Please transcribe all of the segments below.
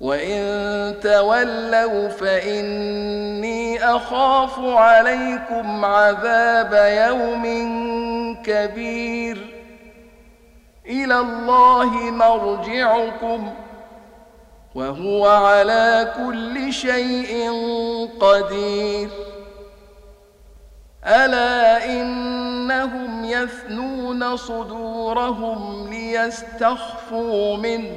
وإن تولوا فإني أخاف عليكم عذاب يوم كبير إلى الله مرجعكم وهو على كل شيء قدير ألا إنهم يثنون صدورهم ليستخفوا منه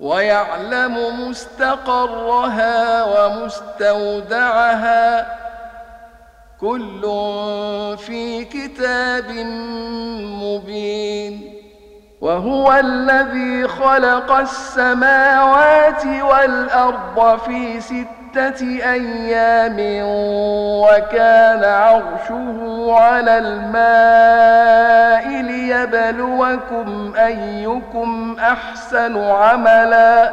ويعلم مستقرها ومستودعها. كل في كتاب مبين. وهو الذي خلق السماوات والأرض في ستة أيام وكان عرشه على الماء ليبلوكم أيكم أحسن عملا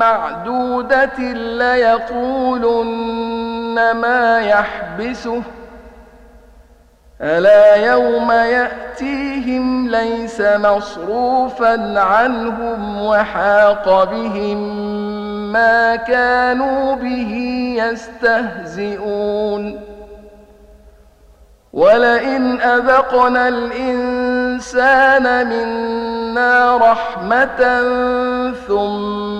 معدودة ليقولن ما يحبسه. ألا يوم يأتيهم ليس مصروفا عنهم وحاق بهم ما كانوا به يستهزئون. ولئن أذقنا الإنسان منا رحمة ثم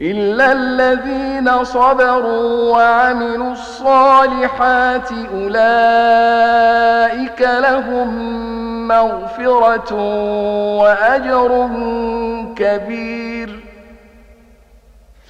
إلا الذين صبروا وعملوا الصالحات أولئك لهم مغفرة وأجر كبير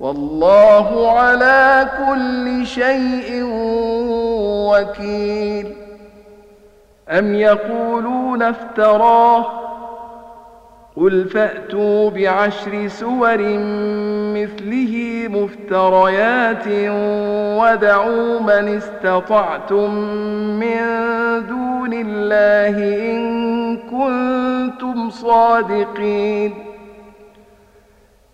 والله على كل شيء وكيل. أم يقولون افتراه؟ قل فأتوا بعشر سور مثله مفتريات ودعوا من استطعتم من دون الله إن كنتم صادقين.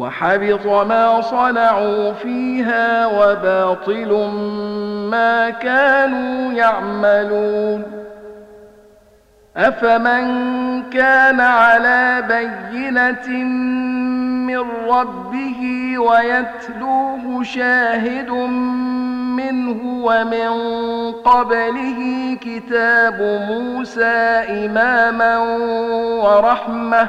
وحبط ما صنعوا فيها وباطل ما كانوا يعملون. أفمن كان على بينة من ربه ويتلوه شاهد منه ومن قبله كتاب موسى إماما ورحمة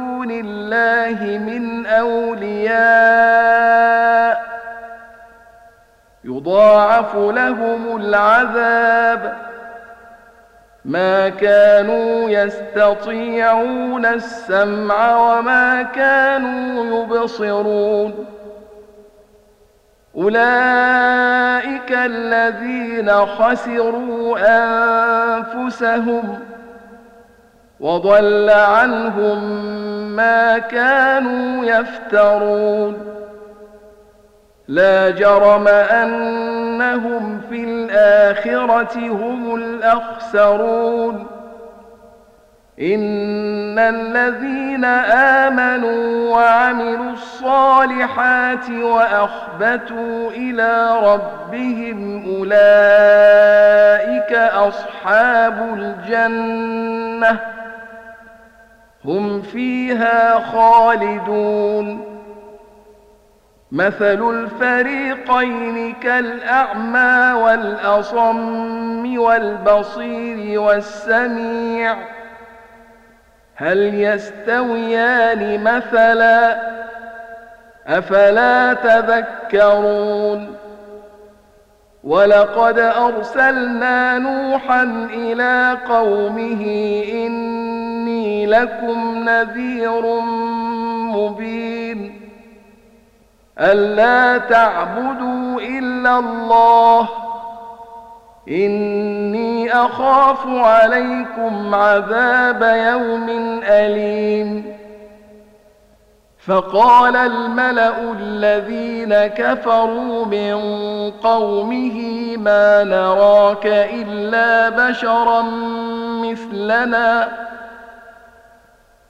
الله من أولياء يضاعف لهم العذاب ما كانوا يستطيعون السمع وما كانوا يبصرون أولئك الذين خسروا أنفسهم وضل عنهم ما كانوا يفترون. لا جرم أنهم في الآخرة هم الأخسرون. إن الذين آمنوا وعملوا الصالحات وأخبتوا إلى ربهم أولئك أصحاب الجنة. هم فيها خالدون. مثل الفريقين كالأعمى والأصم والبصير والسميع. هل يستويان مثلا؟ أفلا تذكرون. ولقد أرسلنا نوحا إلى قومه إني لكم نذير مبين. ألا تعبدوا إلا الله. إني أخاف عليكم عذاب يوم أليم. فقال الملأ الذين كفروا من قومه ما نراك إلا بشرا مثلنا.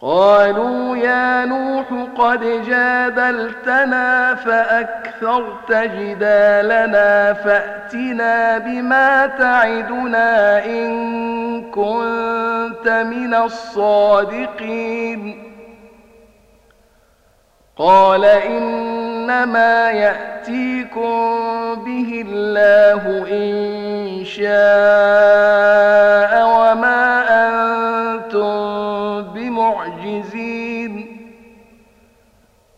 قالوا يا نوح قد جادلتنا فأكثرت جدالنا فأتنا بما تعدنا إن كنت من الصادقين. قال إنما يأتيكم به الله إن شاء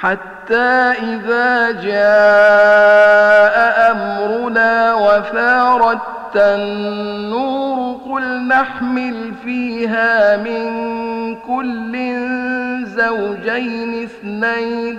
حتى إذا جاء أمرنا وفارت التنور قل نحمل فيها من كل زوجين اثنين.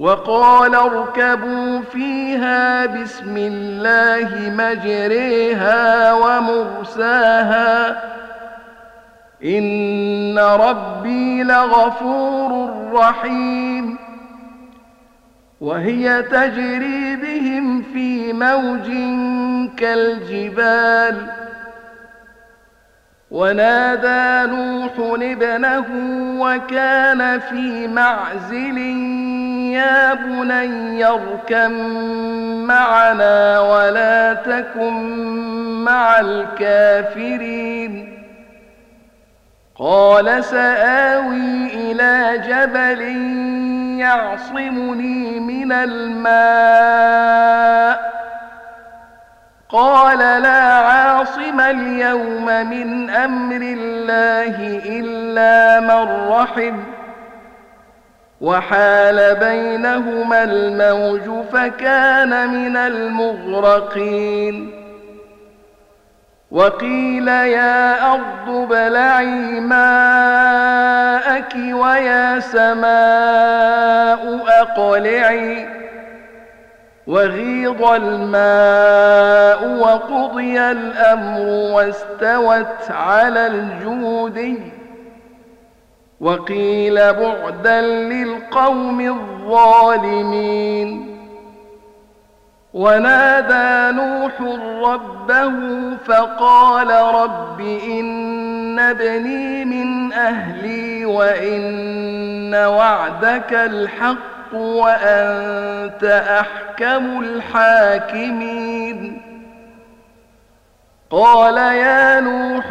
وقال اركبوا فيها بسم الله مجريها ومرساها. إن ربي لغفور رحيم. وهي تجري بهم في موج كالجبال. ونادى نوح ابنه وكان في معزل يا بني اركم معنا ولا تكن مع الكافرين قال سآوي إلى جبل يعصمني من الماء قال لا عاصم اليوم من أمر الله إلا من رحم وحال بينهما الموج فكان من المغرقين. وقيل يا أرض بلعي ماءك ويا سماء أقلعي. وغيض الماء وقضي الأمر واستوت على الجودي. وقيل بعدا للقوم الظالمين. ونادى نوح ربه فقال رب إن ابني من أهلي وإن وعدك الحق وأنت أحكم الحاكمين. قال يا نوح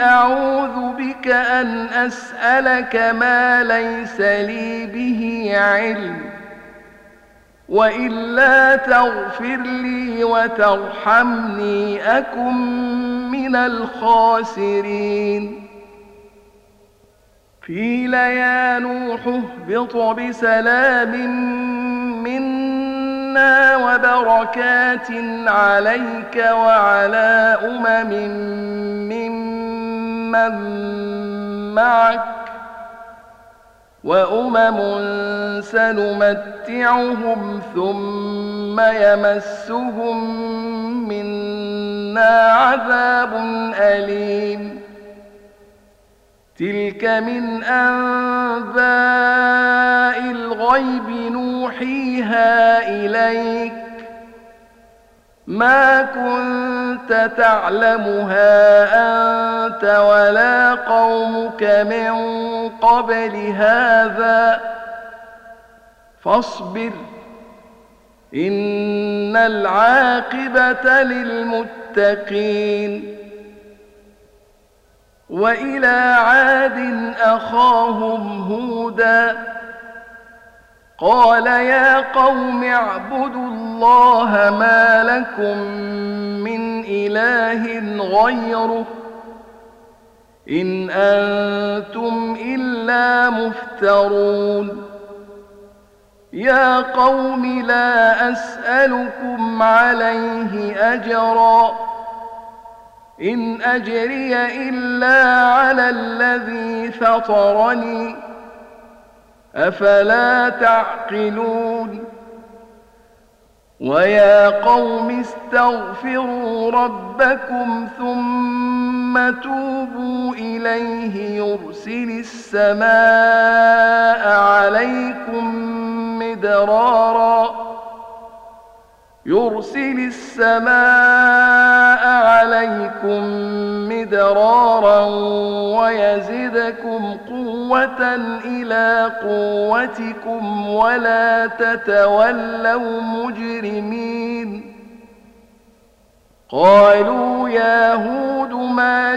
أعوذ بك أن أسألك ما ليس لي به علم وإلا تغفر لي وترحمني أكن من الخاسرين. قيل يا نوح اهبط بسلام منا وبركات عليك وعلى أمم ممن معك وأمم سنمتعهم ثم يمسهم منا عذاب أليم. تلك من أنباء الغيب نوحيها إليك. ما كنت تعلمها أنت ولا قومك من قبل هذا. فاصبر إن العاقبة للمتقين. وإلى عاد أخاهم هوداً. قال يا قوم اعبدوا الله ما لكم من إله غيره إن أنتم إلا مفترون. يا قوم لا أسألكم عليه أجرا. إن أجري إلا على الذي فطرني. أفلا تعقلون ويا قوم استغفروا ربكم ثم توبوا إليه يرسل السماء عليكم مدرارا يرسل السماء عليكم مدرارا ويزدكم قوة إلى قوتكم ولا تتولوا مجرمين. قالوا يا هود ما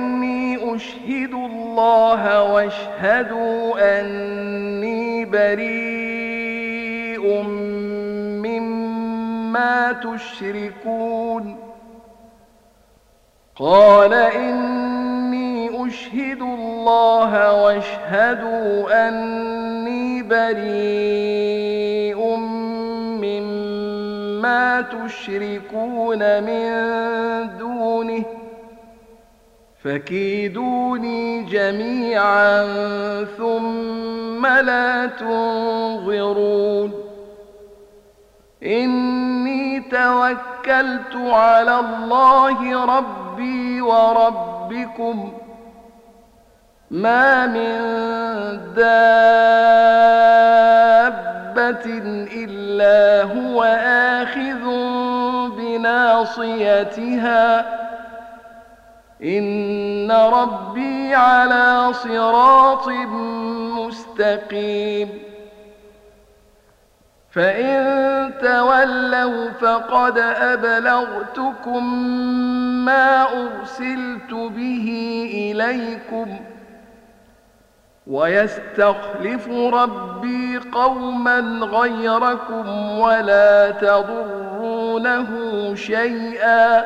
أشهد الله واشهدوا أني بريء مما تشركون. قال إني أشهد الله واشهدوا أني بريء مما تشركون من دونه. فكيدوني جميعا ثم لا تنظرون. إني توكلت على الله ربي وربكم. ما من دابة إلا هو آخذ بناصيتها. إن ربي على صراط مستقيم فإن تولوا فقد أبلغتكم ما أرسلت به إليكم ويستخلف ربي قوما غيركم ولا تضرونه شيئا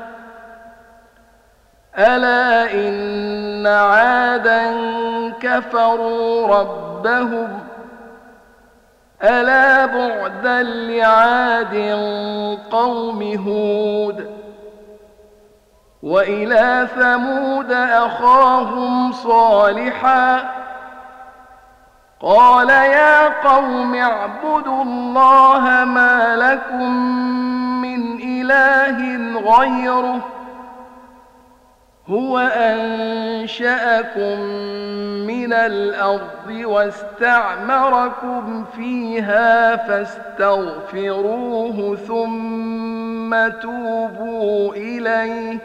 ألا إن عادا كفروا ربهم ألا بعدا لعاد قوم هود وإلى ثمود أخاهم صالحا قال يا قوم اعبدوا الله ما لكم من إله غيره هو أنشأكم من الأرض واستعمركم فيها فاستغفروه ثم توبوا إليه.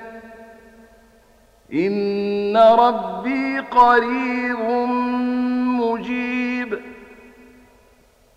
إن ربي قريب مجيب.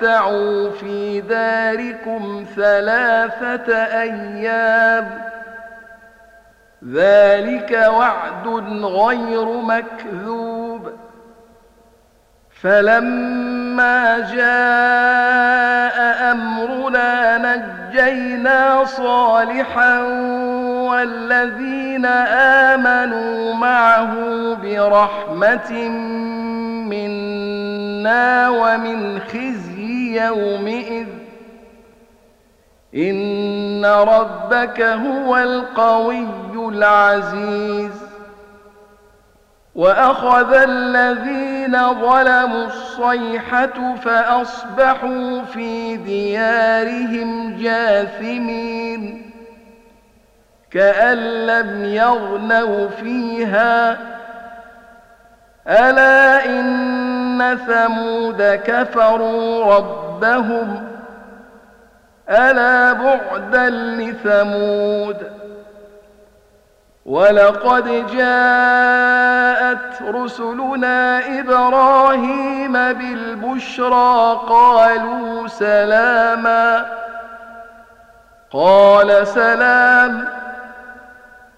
تمتعوا في داركم ثلاثة أيام ذلك وعد غير مكذوب فلما جاء أمرنا نجينا صالحا والذين آمنوا معه برحمة منا ومن خزي يومئذ إن ربك هو القوي العزيز وأخذ الذين ظلموا الصيحة فأصبحوا في ديارهم جاثمين كأن لم يغنوا فيها ألا إن ثمود كفروا ربهم ألا بعدا لثمود ولقد جاءت رسلنا إبراهيم بالبشرى قالوا سلاما قال سلام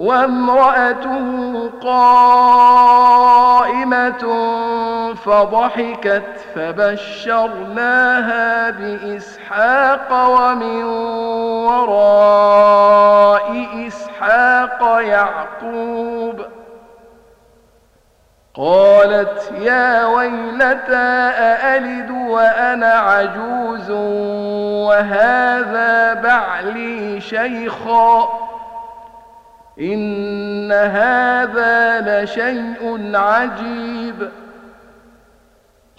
وامرأته قائمة فضحكت فبشرناها بإسحاق ومن وراء إسحاق يعقوب. قالت يا ويلتى أألد وأنا عجوز وهذا بعلي شيخا؟ إن هذا لشيء عجيب.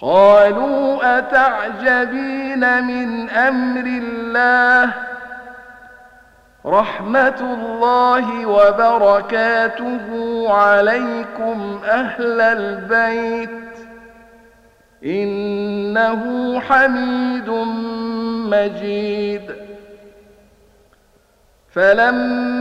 قالوا أتعجبين من أمر الله؟ رحمة الله وبركاته عليكم أهل البيت. إنه حميد مجيد. فلما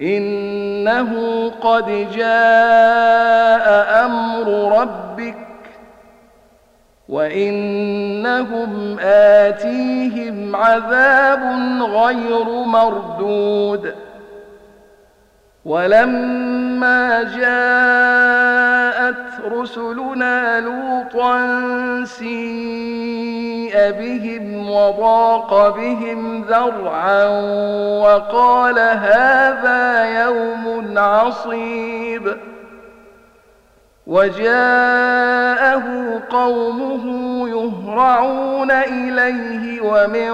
إنه قد جاء أمر ربك وإنهم آتيهم عذاب غير مردود. ولما جاءت رسلنا لوطا سيء بهم وضاق بهم ذرعا وقال هذا يوم عصيب. وجاءه قومه يهرعون إليه ومن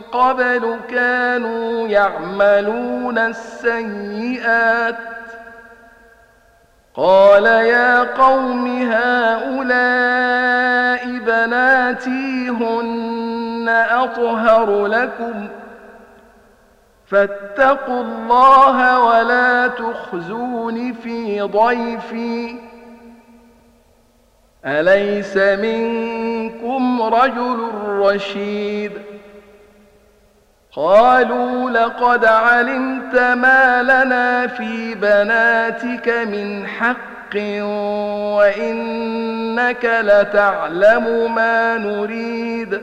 قبل كانوا يعملون السيئات. قال يا قوم هؤلاء بناتي هن أطهر لكم. فاتقوا الله ولا تخزون في ضيفي. أليس منكم رجل رشيد؟ قالوا لقد علمت ما لنا في بناتك من حق وإنك لتعلم ما نريد.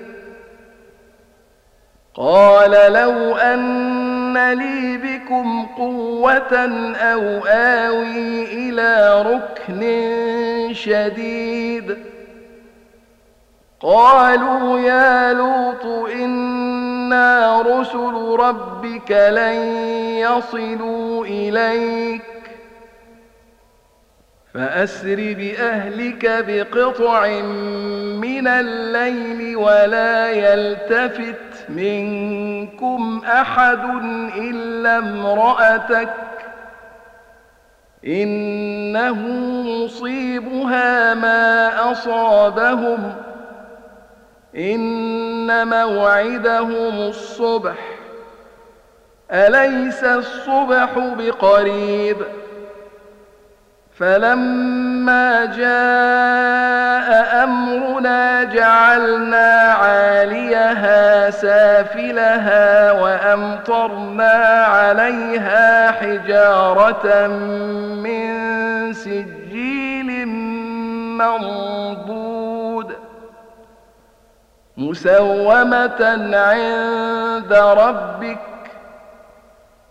قال لو أن لي بكم قوة أو آوي إلى ركن شديد قالوا يا لوط إنا رسل ربك لن يصلوا إليك فأسر بأهلك بقطع من الليل ولا يلتفت منكم أحد إلا امرأتك إنه مصيبها ما أصابهم إن موعدهم الصبح أليس الصبح بقريب ۖ فلما جاء أمرنا جعلنا عاليها سافلها وأمطرنا عليها حجارة من سجيل منضود مسومة عند ربك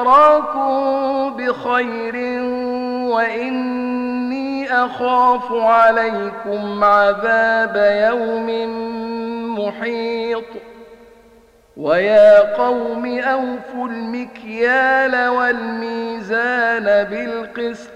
أراكم بخير وإني أخاف عليكم عذاب يوم محيط. ويا قوم أوفوا المكيال والميزان بالقسط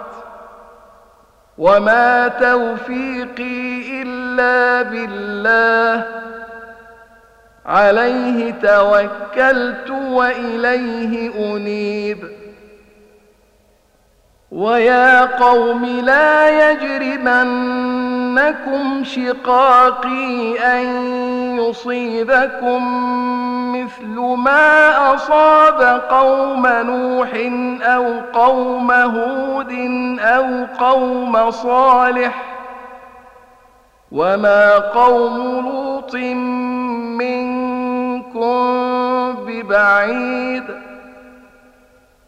وما توفيقي الا بالله عليه توكلت واليه انيب ويا قوم لا يجرمنكم شقاقي أن يصيبكم مثل ما أصاب قوم نوح أو قوم هود أو قوم صالح وما قوم لوط منكم ببعيد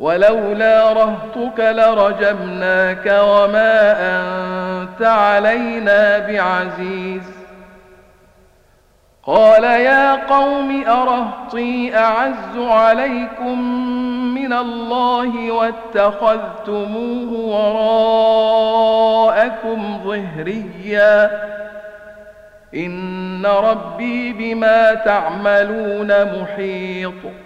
ولولا رهطك لرجمناك وما أنت علينا بعزيز. قال يا قوم أرهطي أعز عليكم من الله واتخذتموه وراءكم ظهريا. إن ربي بما تعملون محيط.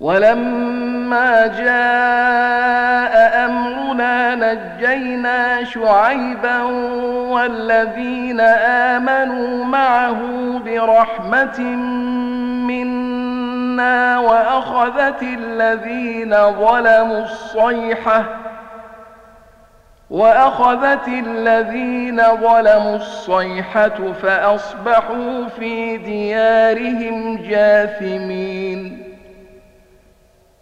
ولما جاء أمرنا نجينا شعيبا والذين آمنوا معه برحمة منا منا وأخذت الذين ظلموا الصيحة وأخذت الذين ظلموا الصيحة فأصبحوا في ديارهم جاثمين.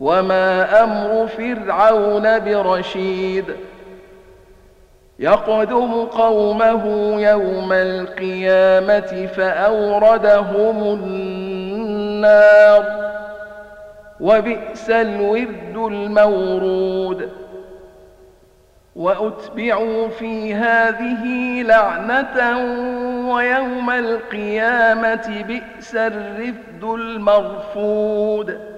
وما أمر فرعون برشيد يقدم قومه يوم القيامة فأوردهم النار وبئس الورد المورود واتبعوا في هذه لعنه ويوم القيامه بئس الرفد المرفود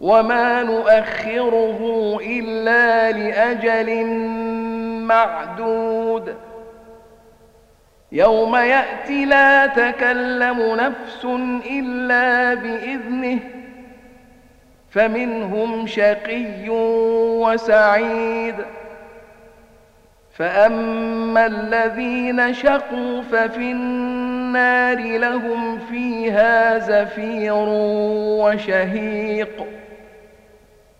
وما نؤخره الا لاجل معدود يوم ياتي لا تكلم نفس الا باذنه فمنهم شقي وسعيد فاما الذين شقوا ففي النار لهم فيها زفير وشهيق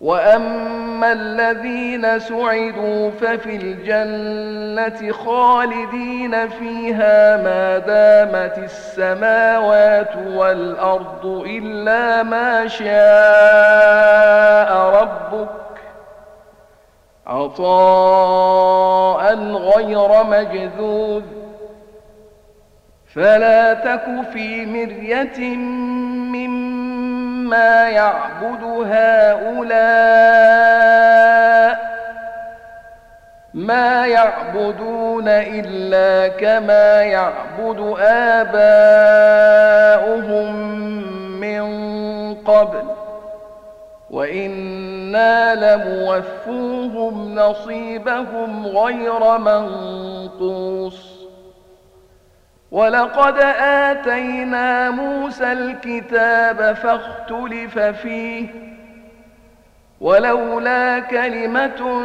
وأما الذين سعدوا ففي الجنة خالدين فيها ما دامت السماوات والأرض إلا ما شاء ربك عطاء غير مجذوذ فلا تك في مرية مما يعبد هؤلاء ما يعبدون إلا كما يعبد آباؤهم من قبل وإنا لموفوهم نصيبهم غير منقوص ولقد آتينا موسى الكتاب فاختلف فيه ولولا كلمة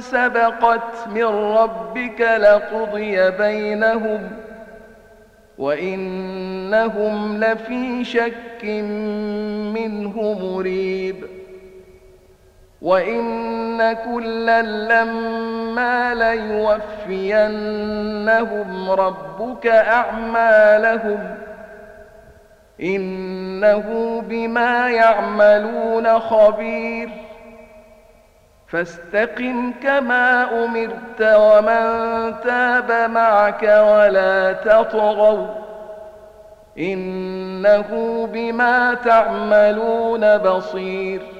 سبقت من ربك لقضي بينهم وإنهم لفي شك منه مريب وإن كلا لما ليوفينهم ربك أعمالهم إنه بما يعملون خبير فاستقم كما أمرت ومن تاب معك ولا تطغوا إنه بما تعملون بصير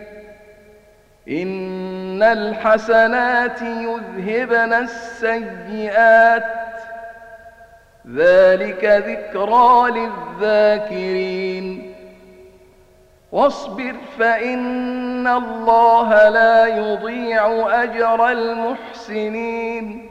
إن الحسنات يذهبن السيئات. ذلك ذكرى للذاكرين. واصبر فإن الله لا يضيع أجر المحسنين.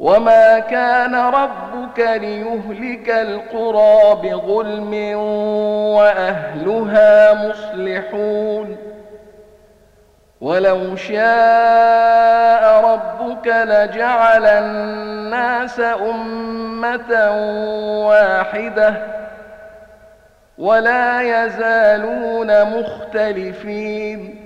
وما كان ربك ليهلك القرى بظلم واهلها مصلحون ولو شاء ربك لجعل الناس امه واحدة ولا يزالون مختلفين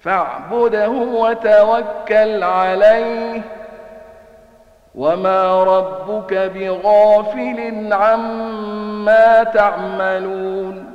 فاعبده وتوكل عليه. وما ربك بغافل عما تعملون.